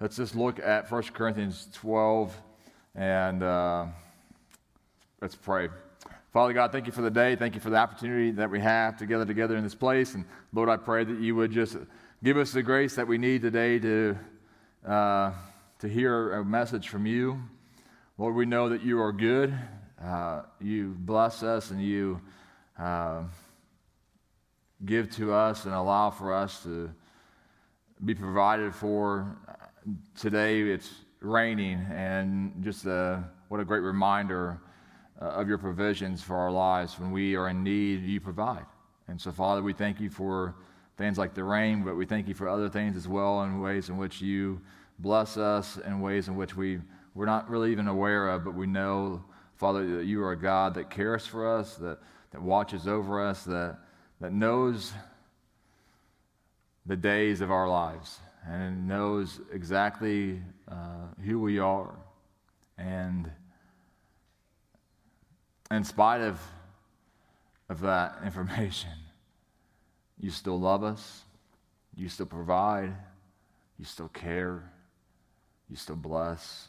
let's just look at 1 Corinthians 12 and uh, let's pray. Father God, thank you for the day. Thank you for the opportunity that we have together together in this place. And Lord, I pray that you would just give us the grace that we need today to, uh, to hear a message from you. Lord, we know that you are good. Uh, you bless us and you uh, give to us and allow for us to be provided for. Today it's raining, and just a, what a great reminder uh, of your provisions for our lives. When we are in need, you provide. And so, Father, we thank you for things like the rain, but we thank you for other things as well, in ways in which you bless us, in ways in which we, we're not really even aware of, but we know, Father, that you are a God that cares for us, that, that watches over us, that, that knows the days of our lives and knows exactly uh, who we are. And in spite of, of that information, you still love us, you still provide, you still care, you still bless,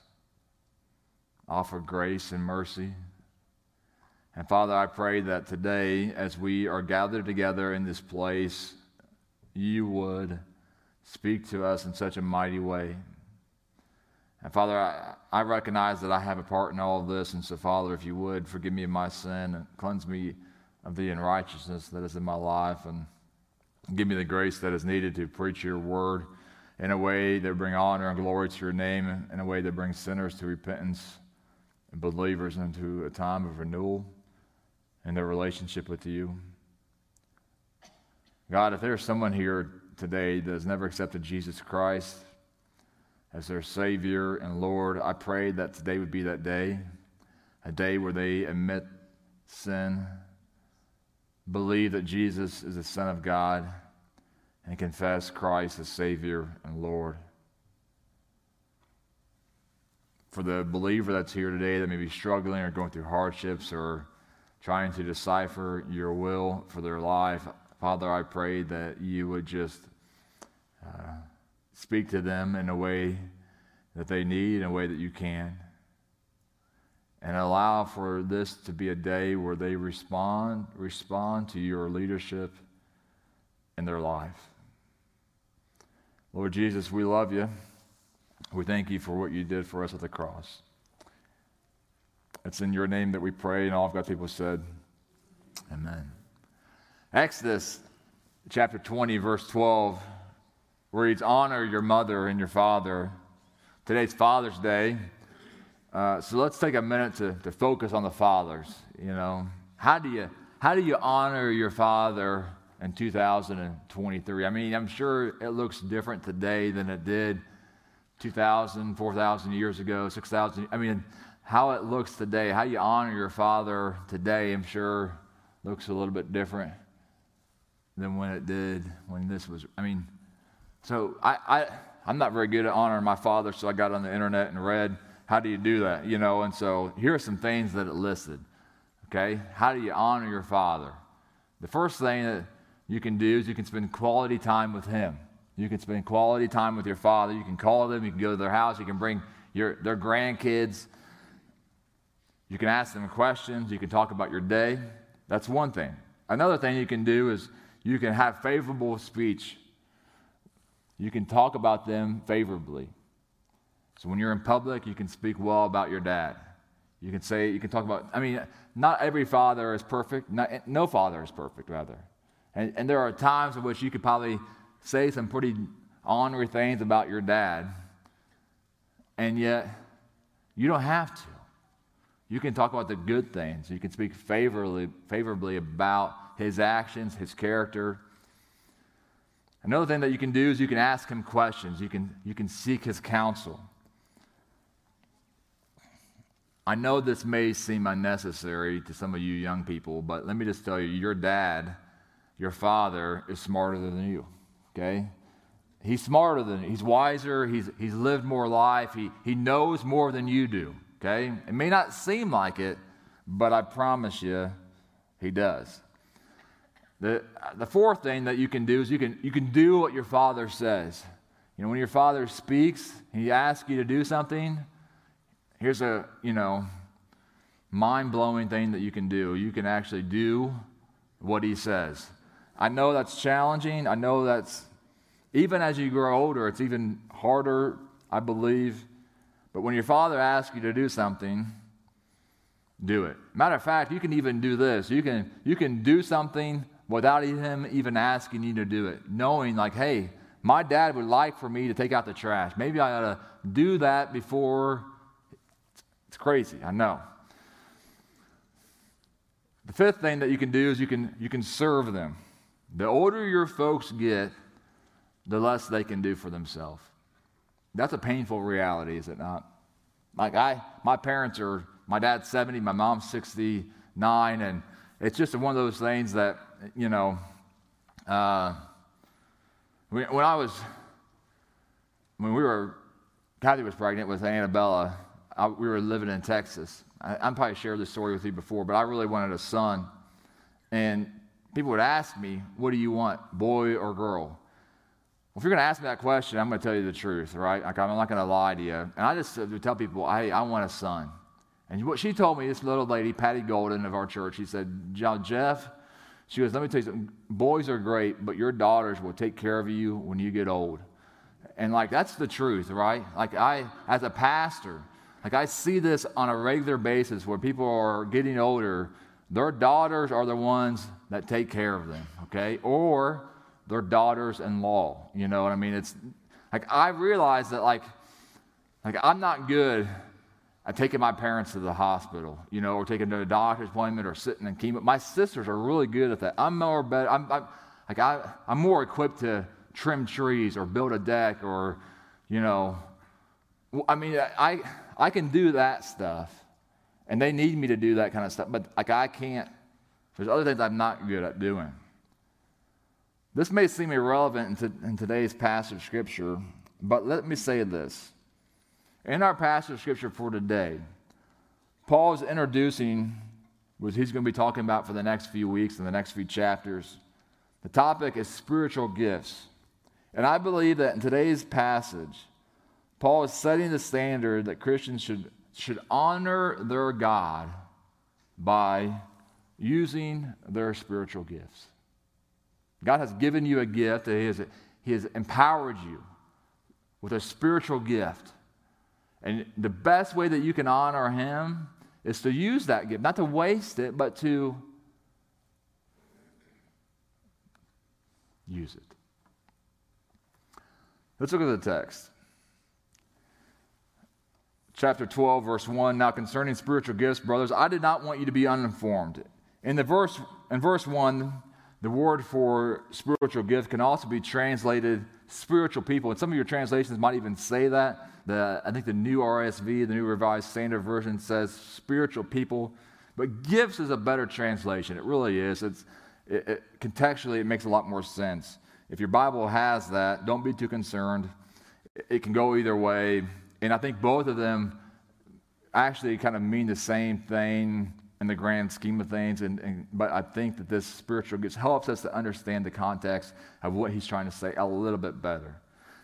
offer grace and mercy. And Father, I pray that today, as we are gathered together in this place, you would speak to us in such a mighty way. And Father, I, I recognize that I have a part in all of this. And so, Father, if you would, forgive me of my sin and cleanse me of the unrighteousness that is in my life and give me the grace that is needed to preach your word in a way that bring honor and glory to your name, in a way that brings sinners to repentance and believers into a time of renewal in their relationship with you. God, if there's someone here today that has never accepted Jesus Christ, as their Savior and Lord. I pray that today would be that day, a day where they admit sin, believe that Jesus is the Son of God, and confess Christ as Savior and Lord. For the believer that's here today that may be struggling or going through hardships or trying to decipher your will for their life, Father, I pray that you would just uh, speak to them in a way that they need, in a way that you can. And allow for this to be a day where they respond, respond to your leadership in their life. Lord Jesus, we love you. We thank you for what you did for us at the cross. It's in your name that we pray, and all of God's people said, Amen. Exodus chapter 20, verse 12 reads, Honor your mother and your father. Today's Father's Day. Uh, so let's take a minute to, to focus on the fathers. You know, how do you, how do you honor your father in 2023? I mean, I'm sure it looks different today than it did 2,000, 4,000 years ago, 6,000. I mean, how it looks today, how you honor your father today, I'm sure looks a little bit different than when it did when this was. I mean, so I, I, I'm not very good at honoring my father, so I got on the internet and read, how do you do that? You know, and so here are some things that it listed. Okay? How do you honor your father? The first thing that you can do is you can spend quality time with him. You can spend quality time with your father. You can call them, you can go to their house, you can bring your, their grandkids. You can ask them questions, you can talk about your day. That's one thing. Another thing you can do is you can have favorable speech you can talk about them favorably. So when you're in public, you can speak well about your dad. You can say, you can talk about, I mean, not every father is perfect. Not, no father is perfect, rather. And, and there are times in which you could probably say some pretty honorary things about your dad, and yet you don't have to. You can talk about the good things. You can speak favorably, favorably about his actions, his character, Another thing that you can do is you can ask him questions, you can, you can seek his counsel. I know this may seem unnecessary to some of you young people, but let me just tell you your dad, your father, is smarter than you, okay? He's smarter than you. He's wiser. He's, he's lived more life. He, he knows more than you do, okay? It may not seem like it, but I promise you, he does. The, the fourth thing that you can do is you can, you can do what your father says. You know, when your father speaks, he asks you to do something, here's a, you know, mind blowing thing that you can do. You can actually do what he says. I know that's challenging. I know that's, even as you grow older, it's even harder, I believe. But when your father asks you to do something, do it. Matter of fact, you can even do this. You can, you can do something without him even asking you to do it, knowing, like, hey, my dad would like for me to take out the trash. Maybe I ought to do that before. It's crazy, I know. The fifth thing that you can do is you can, you can serve them. The older your folks get, the less they can do for themselves. That's a painful reality, is it not? Like I, my parents are, my dad's 70, my mom's 69, and it's just one of those things that, you know, uh, when, I was, when we were, Kathy was pregnant with Annabella, I, we were living in Texas. I, I'm probably shared this story with you before, but I really wanted a son. And people would ask me, What do you want, boy or girl? Well, if you're going to ask me that question, I'm going to tell you the truth, right? Like, I'm not going to lie to you. And I just tell people, hey, I want a son. And what she told me, this little lady, Patty Golden of our church, she said, Jeff, she goes, let me tell you something. Boys are great, but your daughters will take care of you when you get old. And like, that's the truth, right? Like, I, as a pastor, like, I see this on a regular basis where people are getting older. Their daughters are the ones that take care of them, okay? Or their daughters in law. You know what I mean? It's like I realize that like like I'm not good at taking my parents to the hospital, you know, or taking them to a doctor's appointment or sitting in chemo. My sisters are really good at that. I'm more better. I'm, I'm like I, I'm more equipped to trim trees or build a deck or, you know, I mean, I I can do that stuff, and they need me to do that kind of stuff. But like I can't. There's other things I'm not good at doing. This may seem irrelevant in, to, in today's passage of Scripture, but let me say this. In our passage of Scripture for today, Paul is introducing what he's going to be talking about for the next few weeks and the next few chapters. The topic is spiritual gifts. And I believe that in today's passage, Paul is setting the standard that Christians should, should honor their God by using their spiritual gifts. God has given you a gift, he has, he has empowered you with a spiritual gift. And the best way that you can honor Him is to use that gift, not to waste it, but to use it. Let's look at the text. Chapter 12, verse 1. Now, concerning spiritual gifts, brothers, I did not want you to be uninformed. In, the verse, in verse 1, the word for spiritual gift can also be translated spiritual people. And some of your translations might even say that. The, I think the new RSV, the new Revised Standard Version, says spiritual people. But gifts is a better translation. It really is. It's, it, it, contextually, it makes a lot more sense. If your Bible has that, don't be too concerned. It, it can go either way. And I think both of them actually kind of mean the same thing in the grand scheme of things. And, and, but I think that this spiritual gifts helps us to understand the context of what he's trying to say a little bit better.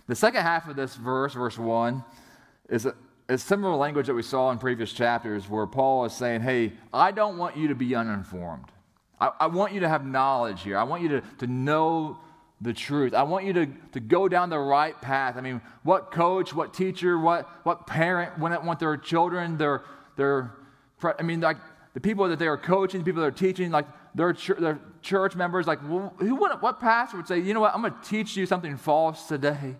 The second half of this verse, verse 1, is a, is similar language that we saw in previous chapters where Paul is saying, Hey, I don't want you to be uninformed. I, I want you to have knowledge here. I want you to, to know the truth. I want you to, to go down the right path. I mean, what coach, what teacher, what, what parent wouldn't want their children, their, their, I mean, like, the people that they are coaching, the people that are teaching, like their, ch- their church members, like who would, what pastor would say, you know what, I'm going to teach you something false today?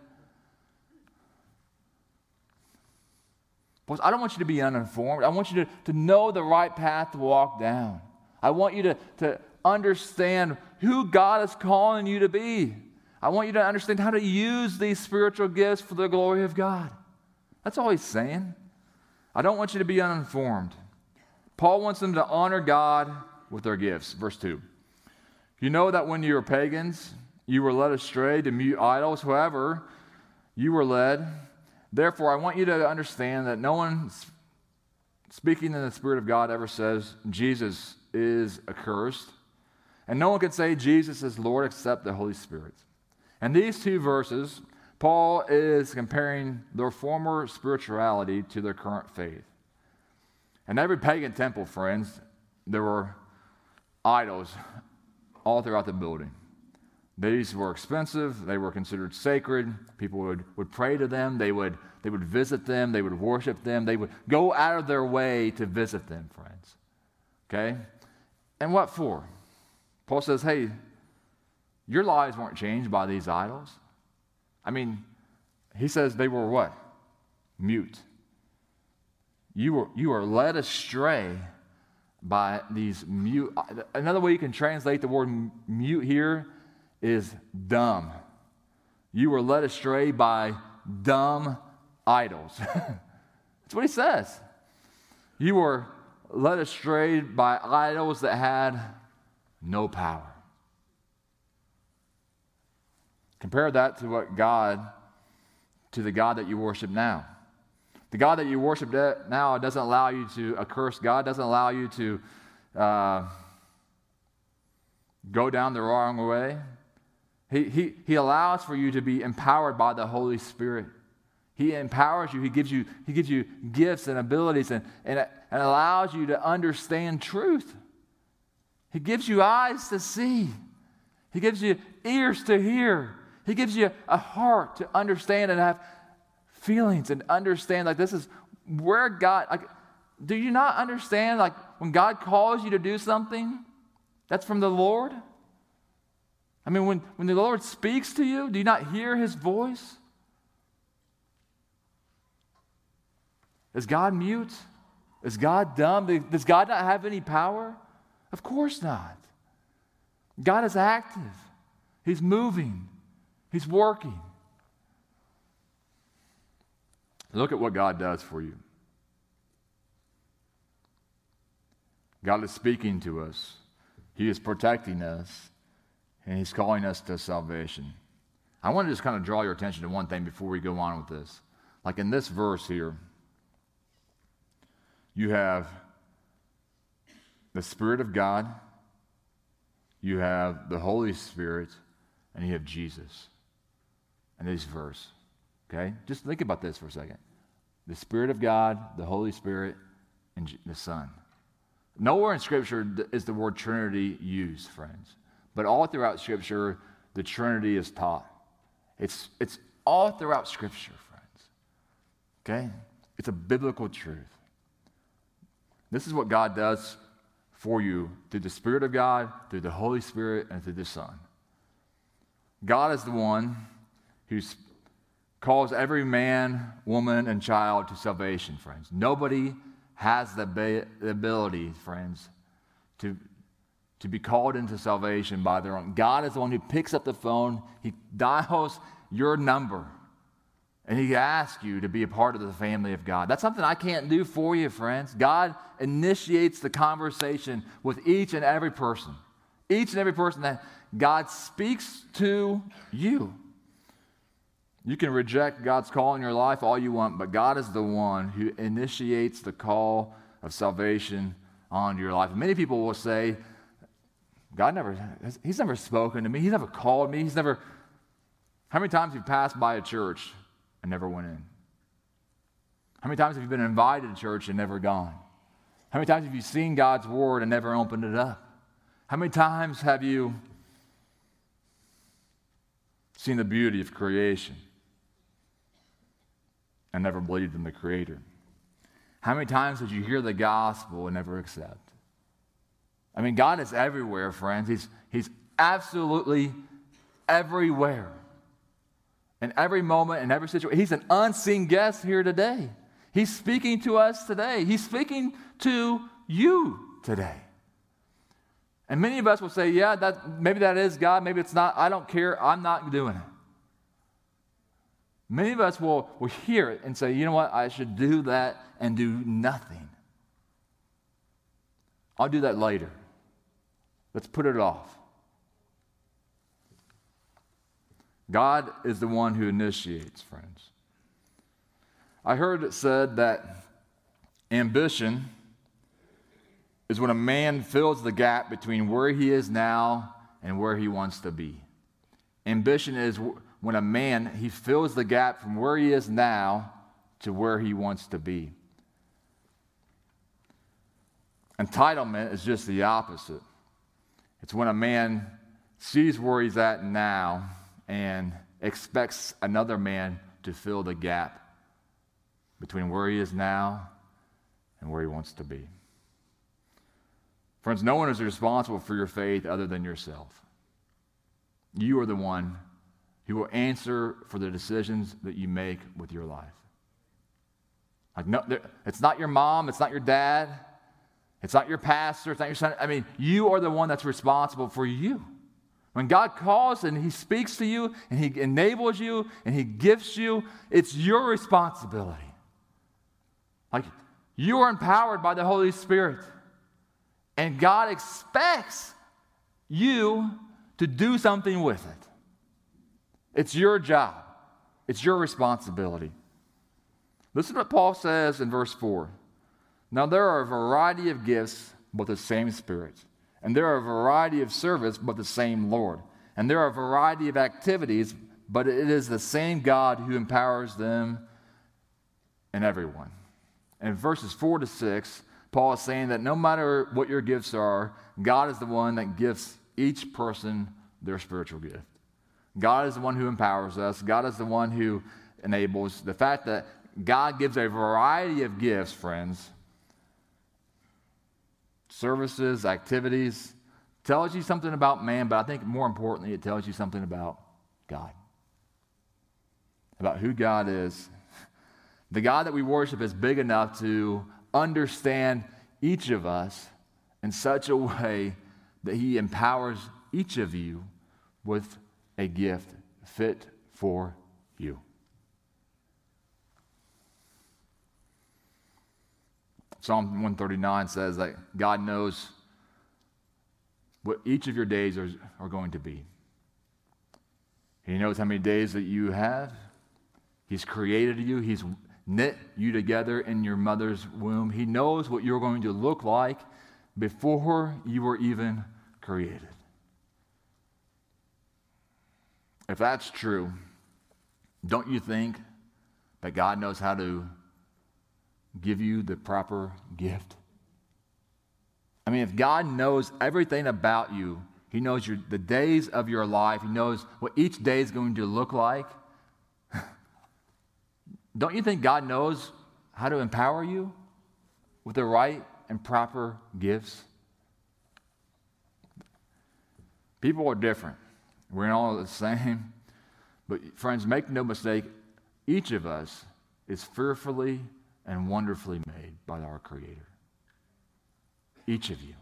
Because I don't want you to be uninformed. I want you to, to know the right path to walk down. I want you to, to understand who God is calling you to be. I want you to understand how to use these spiritual gifts for the glory of God. That's all he's saying. I don't want you to be uninformed. Paul wants them to honor God with their gifts. Verse 2. You know that when you were pagans, you were led astray to mute idols. However, you were led. Therefore, I want you to understand that no one speaking in the Spirit of God ever says Jesus is accursed. And no one can say Jesus is Lord except the Holy Spirit. And these two verses, Paul is comparing their former spirituality to their current faith. In every pagan temple, friends, there were idols all throughout the building. These were expensive, they were considered sacred. People would, would pray to them, they would, they would visit them, they would worship them, they would go out of their way to visit them, friends. Okay? And what for? Paul says, hey, your lives weren't changed by these idols. I mean, he says they were what? Mute. You were, you are led astray by these mute. Another way you can translate the word mute here is dumb. You were led astray by dumb idols. That's what he says. You were led astray by idols that had no power. Compare that to what God, to the God that you worship now. The God that you worship now doesn't allow you to curse God, doesn't allow you to uh, go down the wrong way. He, he, he allows for you to be empowered by the Holy Spirit. He empowers you, He gives you, he gives you gifts and abilities and, and, and allows you to understand truth. He gives you eyes to see, He gives you ears to hear, He gives you a heart to understand and have feelings and understand like this is where God, like, do you not understand like when God calls you to do something, that's from the Lord? I mean, when, when the Lord speaks to you, do you not hear his voice? Is God mute? Is God dumb? Does God not have any power? Of course not. God is active, He's moving, He's working. Look at what God does for you. God is speaking to us, He is protecting us, and He's calling us to salvation. I want to just kind of draw your attention to one thing before we go on with this. Like in this verse here, you have the Spirit of God, you have the Holy Spirit, and you have Jesus in this verse. Okay? Just think about this for a second. The Spirit of God, the Holy Spirit, and the Son. Nowhere in Scripture is the word Trinity used, friends. But all throughout Scripture, the Trinity is taught. It's, it's all throughout Scripture, friends. Okay? It's a biblical truth. This is what God does for you through the Spirit of God, through the Holy Spirit, and through the Son. God is the one who calls every man, woman, and child to salvation, friends. Nobody has the ability, friends, to to be called into salvation by their own. God is the one who picks up the phone, He dials your number, and He asks you to be a part of the family of God. That's something I can't do for you, friends. God initiates the conversation with each and every person. Each and every person that God speaks to you. You can reject God's call in your life all you want, but God is the one who initiates the call of salvation on your life. Many people will say, God never, He's never spoken to me. He's never called me. He's never. How many times have you passed by a church and never went in? How many times have you been invited to church and never gone? How many times have you seen God's word and never opened it up? How many times have you seen the beauty of creation and never believed in the Creator? How many times did you hear the gospel and never accept? I mean, God is everywhere, friends. He's, he's absolutely everywhere. In every moment, in every situation. He's an unseen guest here today. He's speaking to us today. He's speaking to you today. And many of us will say, yeah, that, maybe that is God, maybe it's not. I don't care. I'm not doing it. Many of us will, will hear it and say, you know what, I should do that and do nothing. I'll do that later. Let's put it off. God is the one who initiates, friends. I heard it said that ambition is when a man fills the gap between where he is now and where he wants to be. Ambition is when a man he fills the gap from where he is now to where he wants to be. Entitlement is just the opposite. It's when a man sees where he's at now and expects another man to fill the gap between where he is now and where he wants to be. Friends, no one is responsible for your faith other than yourself. You are the one who will answer for the decisions that you make with your life. Like, no, it's not your mom, it's not your dad, it's not your pastor, it's not your son. I mean, you are the one that's responsible for you. When God calls and He speaks to you and He enables you and He gifts you, it's your responsibility. Like, you are empowered by the Holy Spirit. And God expects you to do something with it. It's your job, it's your responsibility. Listen to what Paul says in verse 4. Now, there are a variety of gifts, but the same Spirit. And there are a variety of service, but the same Lord. And there are a variety of activities, but it is the same God who empowers them and everyone. In verses 4 to 6, Paul is saying that no matter what your gifts are, God is the one that gives each person their spiritual gift. God is the one who empowers us, God is the one who enables. The fact that God gives a variety of gifts, friends, services, activities, tells you something about man, but I think more importantly, it tells you something about God. About who God is. The God that we worship is big enough to understand each of us in such a way that He empowers each of you with a gift fit for you. Psalm 139 says that God knows what each of your days are, are going to be. He knows how many days that you have. He's created you. He's knit you together in your mother's womb. He knows what you're going to look like before you were even created. If that's true, don't you think that God knows how to give you the proper gift? I mean, if God knows everything about you, He knows your, the days of your life, He knows what each day is going to look like. Don't you think God knows how to empower you with the right and proper gifts? People are different. We're all the same. But, friends, make no mistake, each of us is fearfully and wonderfully made by our Creator. Each of you.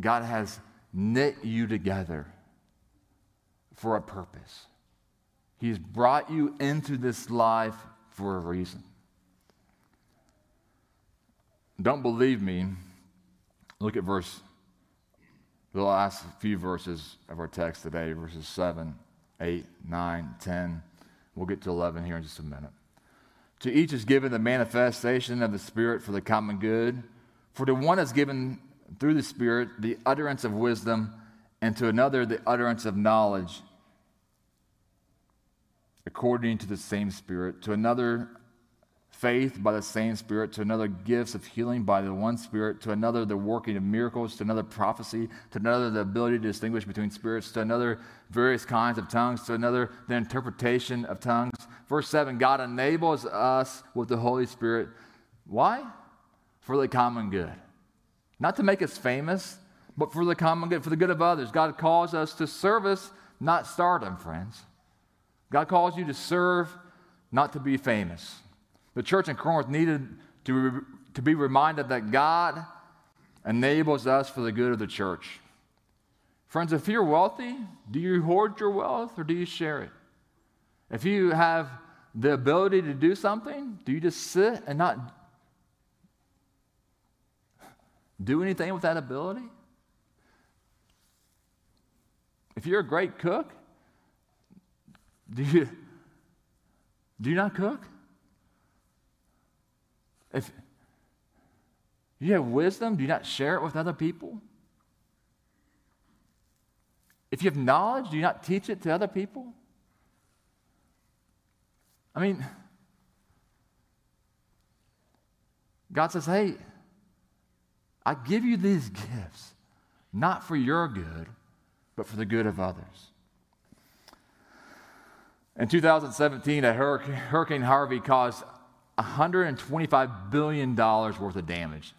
God has knit you together for a purpose. He's brought you into this life for a reason. Don't believe me? Look at verse, the last few verses of our text today, verses 7, 8, 9, 10. We'll get to 11 here in just a minute. To each is given the manifestation of the Spirit for the common good. For to one is given through the Spirit the utterance of wisdom, and to another the utterance of knowledge according to the same Spirit, to another, faith by the same Spirit, to another, gifts of healing by the one Spirit, to another, the working of miracles, to another, prophecy, to another, the ability to distinguish between spirits, to another, various kinds of tongues, to another, the interpretation of tongues. Verse 7 God enables us with the Holy Spirit. Why? For the common good. Not to make us famous, but for the common good, for the good of others. God calls us to service, not stardom, friends. God calls you to serve, not to be famous. The church in Corinth needed to, to be reminded that God enables us for the good of the church. Friends, if you're wealthy, do you hoard your wealth or do you share it? If you have the ability to do something, do you just sit and not do anything with that ability? If you're a great cook, do you, do you not cook? If you have wisdom, do you not share it with other people? If you have knowledge, do you not teach it to other people? I mean, God says, hey, I give you these gifts, not for your good, but for the good of others. In 2017, a hurricane, hurricane Harvey caused $125 billion worth of damage.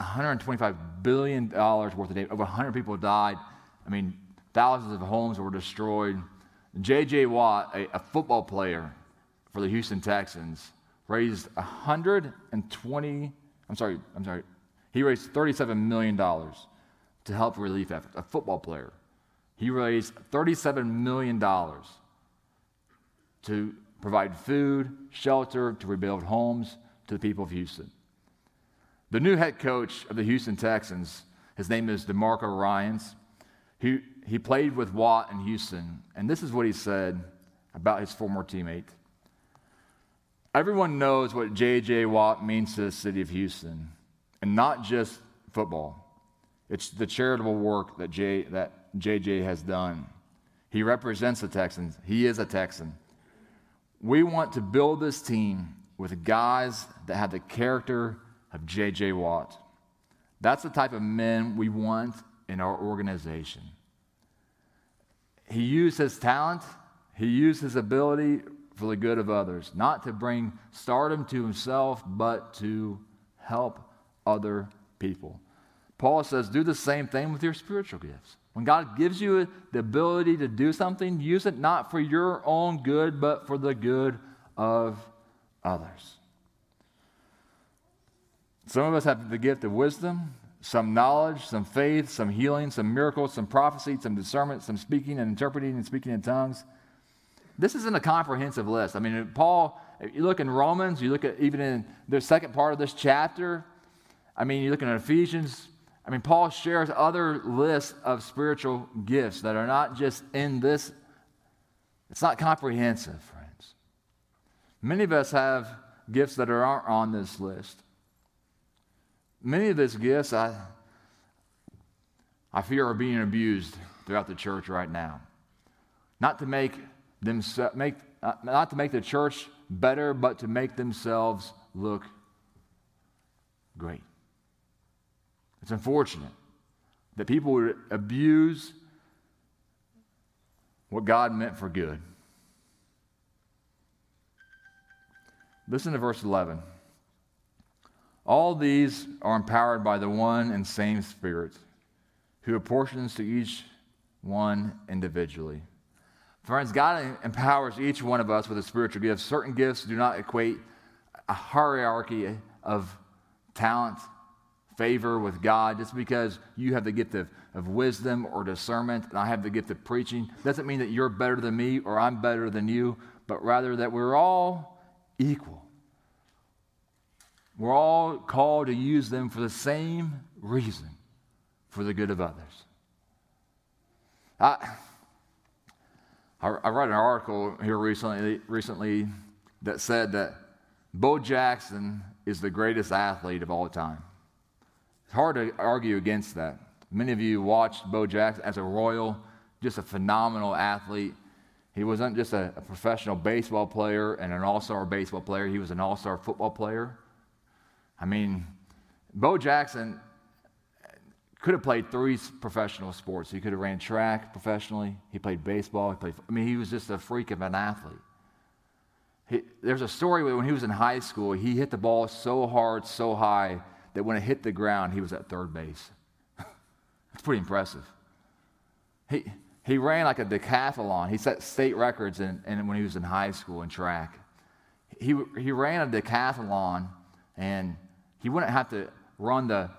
$125 billion worth of damage. Over 100 people died. I mean, thousands of homes were destroyed. J.J. Watt, a, a football player for the Houston Texans, raised 120, I'm sorry, I'm sorry, he raised $37 million to help relief efforts. A football player. He raised $37 million to provide food, shelter, to rebuild homes to the people of Houston. The new head coach of the Houston Texans, his name is DeMeco Ryans. He, he played with Watt in Houston, and this is what he said about his former teammate. Everyone knows what J.J. Watt means to the city of Houston, and not just football. It's the charitable work that, J, that J.J. has done. He represents the Texans, he is a Texan. We want to build this team with guys that have the character of J.J. Watt. That's the type of men we want in our organization. He used his talent, he used his ability for the good of others, not to bring stardom to himself, but to help other people. Paul says, do the same thing with your spiritual gifts. When God gives you the ability to do something, use it not for your own good, but for the good of others. Some of us have the gift of wisdom, some knowledge, some faith, some healing, some miracles, some prophecy, some discernment, some speaking and interpreting and speaking in tongues. This isn't a comprehensive list. I mean, Paul, if you look in Romans, you look at even in the second part of this chapter, I mean, you look in Ephesians, I mean, Paul shares other lists of spiritual gifts that are not just in this, it's not comprehensive, friends. Many of us have gifts that aren't on this list. Many of these gifts, I, I fear, are being abused throughout the church right now. Not to make them make, not to make the church better, but to make themselves look great. It's unfortunate that people would abuse what God meant for good. Listen to verse 11. All these are empowered by the one and same Spirit, who apportions to each one individually. Friends, God empowers each one of us with a spiritual gift. Certain gifts do not equate a hierarchy of talent favor with God just because you have the gift of, of wisdom or discernment and I have the gift of preaching doesn't mean that you're better than me or I'm better than you, but rather that we're all equal. We're all called to use them for the same reason for the good of others. I, I, read an article here recently, recently that said that Bo Jackson is the greatest athlete of all time. It's hard to argue against that. Many of you watched Bo Jackson as a Royal, just a phenomenal athlete. He wasn't just a, a professional baseball player and an all star baseball player, he was an all star football player. I mean, Bo Jackson could have played three professional sports. He could have ran track professionally. He played baseball. He played. I mean, he was just a freak of an athlete. He, there's a story when he was in high school. He hit the ball so hard, so high that when it hit the ground, he was at third base. That's pretty impressive. He, he ran like a decathlon. He set state records in, in, when he was in high school in track. He, he ran a decathlon, and he wouldn't have to run the,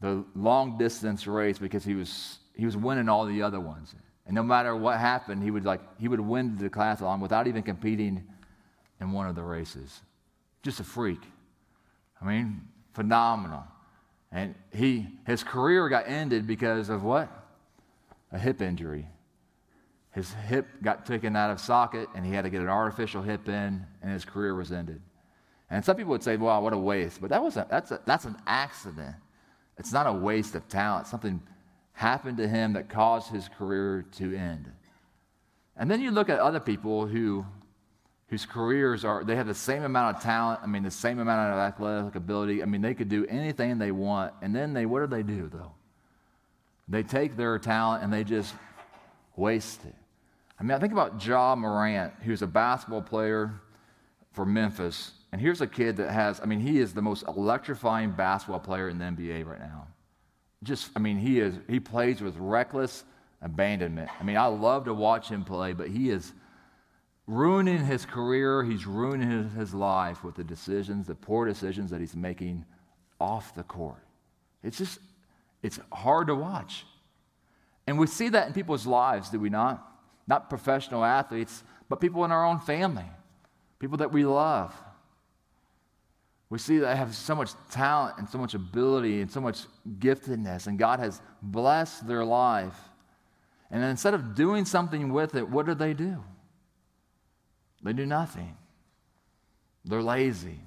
the long distance race because he was, he was winning all the other ones. And no matter what happened, he would, like, he would win the decathlon without even competing in one of the races. Just a freak. I mean, phenomenal. And he, his career got ended because of what? A hip injury. His hip got taken out of socket and he had to get an artificial hip in, and his career was ended. And some people would say, wow, what a waste. But that was a, that's, a, that's an accident. It's not a waste of talent. Something happened to him that caused his career to end. And then you look at other people who whose careers are they have the same amount of talent, I mean the same amount of athletic ability. I mean they could do anything they want and then they what do they do though? They take their talent and they just waste it. I mean, I think about Ja Morant, who's a basketball player for Memphis. And here's a kid that has, I mean, he is the most electrifying basketball player in the NBA right now. Just, I mean, he is, he plays with reckless abandonment. I mean, I love to watch him play, but he is ruining his career. He's ruining his, his life with the decisions, the poor decisions that he's making off the court. It's just, it's hard to watch. And we see that in people's lives, do we not? Not professional athletes, but people in our own family, people that we love. We see that they have so much talent and so much ability and so much giftedness, and God has blessed their life. And instead of doing something with it, what do they do? They do nothing. They're lazy.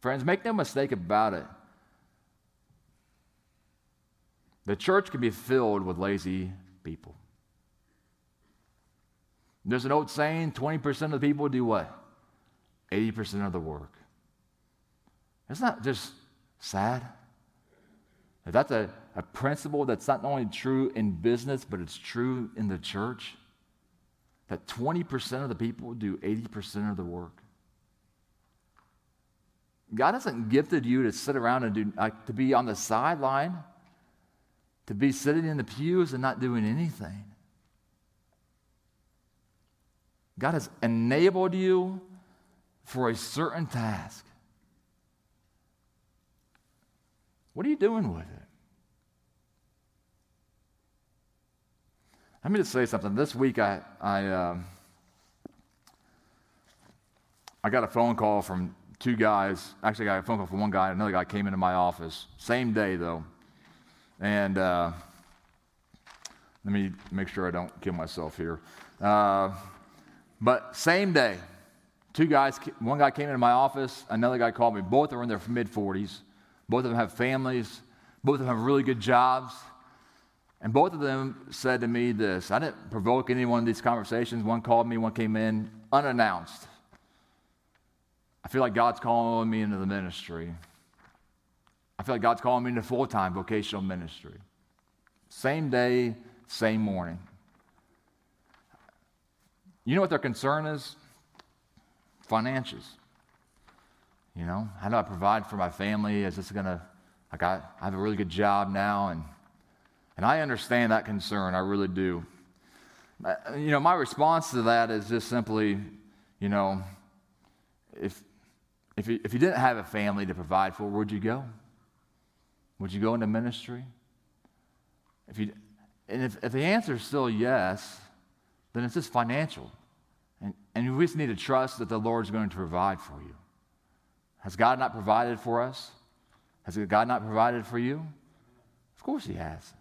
Friends, make no mistake about it. The church can be filled with lazy people. There's an old saying 20% of the people do what? 80% of the work. It's not just sad. That's a, a principle that's not only true in business, but it's true in the church. That 20% of the people do 80% of the work. God hasn't gifted you to sit around and do, like, to be on the sideline, to be sitting in the pews and not doing anything. God has enabled you for a certain task. What are you doing with it? Let me just say something. This week, I, I, um, I got a phone call from two guys. Actually, I got a phone call from one guy. Another guy came into my office. Same day, though. And uh, let me make sure I don't kill myself here. Uh, but same day, two guys, one guy came into my office, another guy called me. Both are in their mid 40s. Both of them have families. Both of them have really good jobs. And both of them said to me this I didn't provoke any one of these conversations. One called me, one came in unannounced. I feel like God's calling me into the ministry. I feel like God's calling me into full time vocational ministry. Same day, same morning. You know what their concern is? Finances. You know, how do I provide for my family? Is this going to, like, I, I have a really good job now, and, and I understand that concern. I really do. Uh, you know, my response to that is just simply, you know, if, if, you, if you didn't have a family to provide for, where'd you go? Would you go into ministry? If you, and if, if the answer is still yes, then it's just financial. And, and we just need to trust that the Lord's going to provide for you. Has God not provided for us? Has God not provided for you? Of course He has.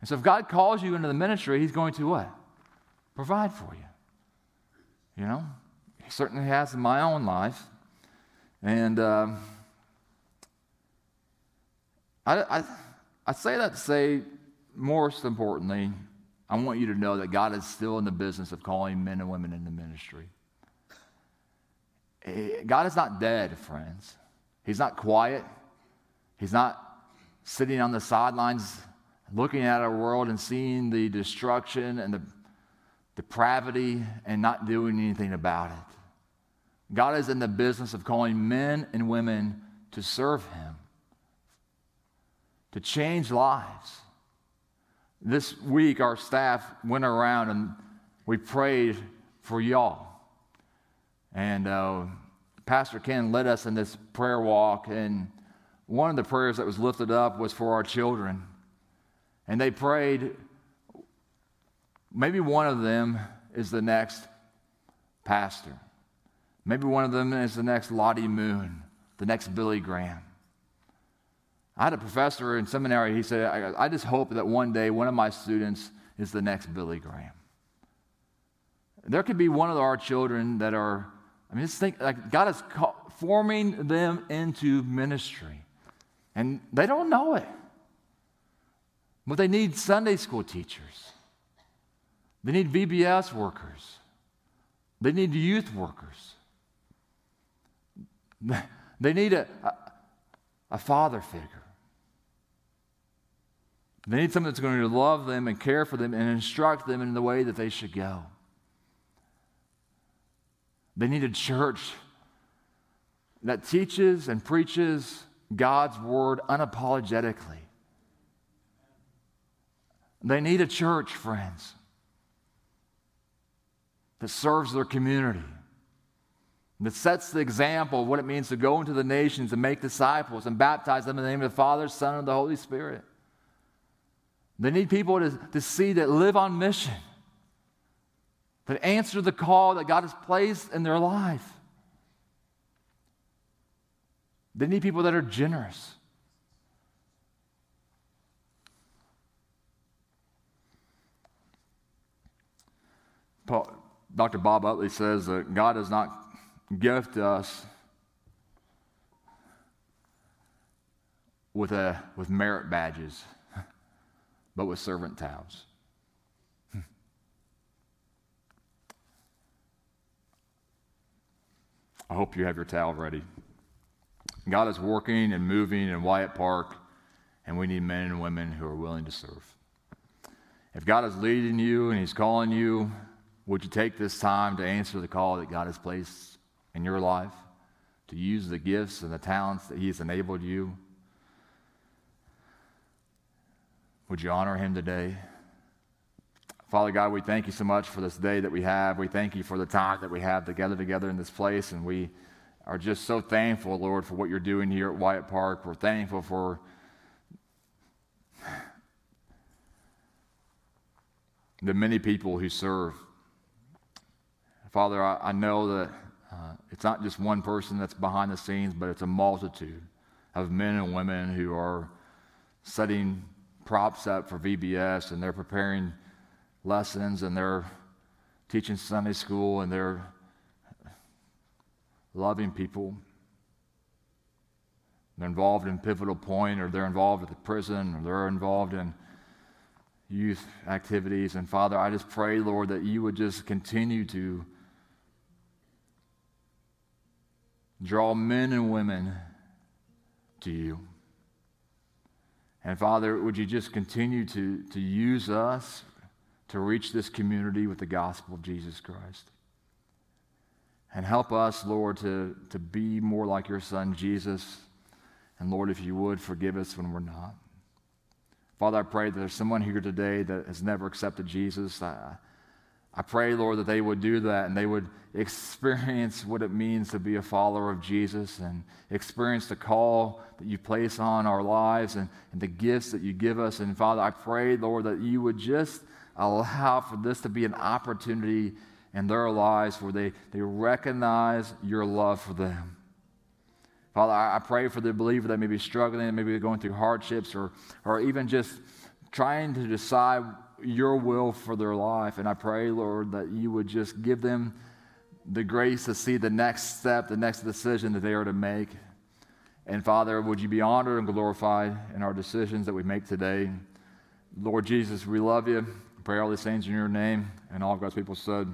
And so if God calls you into the ministry, He's going to what? Provide for you. You know? He certainly has in my own life. And um, I, I, I say that to say, most importantly, I want you to know that God is still in the business of calling men and women into ministry. Eh, God is not dead, friends. He's not quiet. He's not sitting on the sidelines looking at our world and seeing the destruction and the depravity and not doing anything about it. God is in the business of calling men and women to serve Him, to change lives. This week, our staff went around and we prayed for y'all. And uh, Pastor Ken led us in this prayer walk. And one of the prayers that was lifted up was for our children. And they prayed, maybe one of them is the next pastor. Maybe one of them is the next Lottie Moon, the next Billy Graham. I had a professor in seminary, he said, I, I just hope that one day one of my students is the next Billy Graham. There could be one of our children that are, I mean, just think, like God is forming them into ministry. And they don't know it. But they need Sunday school teachers. They need VBS workers. They need youth workers. They need a, a, a father figure. They need someone that's going to love them and care for them and instruct them in the way that they should go. They need a church that teaches and preaches God's word unapologetically. They need a church, friends, that serves their community, that sets the example of what it means to go into the nations and make disciples and baptize them in the name of the Father, Son, and the Holy Spirit. They need people to, to see that live on mission, that answer the call that God has placed in their life. They need people that are generous. Paul, Dr. Bob Utley says that God does not gift us with, a, with merit badges, but with servant towels. I hope you have your towel ready. God is working and moving in Wyatt Park, and we need men and women who are willing to serve. If God is leading you and He's calling you, would you take this time to answer the call that God has placed in your life, to use the gifts and the talents that He has enabled you? Would you honor Him today? Father God, we thank you so much for this day that we have. We thank you for the time that we have together together in this place, and we are just so thankful, Lord, for what you're doing here at Wyatt Park. We're thankful for the many people who serve. Father, I, I know that uh, it's not just one person that's behind the scenes, but it's a multitude of men and women who are setting props up for VBS and they're preparing lessons and they're teaching Sunday school and they're loving people. They're involved in Pivotal Point, or they're involved at the prison, or they're involved in youth activities. And Father, I just pray, Lord, that you would just continue to draw men and women to you. And Father, would you just continue to, to use us to reach this community with the gospel of Jesus Christ? And help us, Lord, to, to be more like your son, Jesus. And Lord, if you would, forgive us when we're not. Father, I pray that there's someone here today that has never accepted Jesus. I, I pray, Lord, that they would do that and they would experience what it means to be a follower of Jesus and experience the call that you place on our lives and, and the gifts that you give us. And Father, I pray, Lord, that you would just allow for this to be an opportunity in their lives where they, they recognize your love for them. Father, I, I pray for the believer that may be struggling, maybe going through hardships, or, or even just trying to decide your will for their life. And I pray, Lord, that you would just give them the grace to see the next step, the next decision that they are to make. And Father, would you be honored and glorified in our decisions that we make today? Lord Jesus, we love you. pray all these things in your name. And all of God's people said,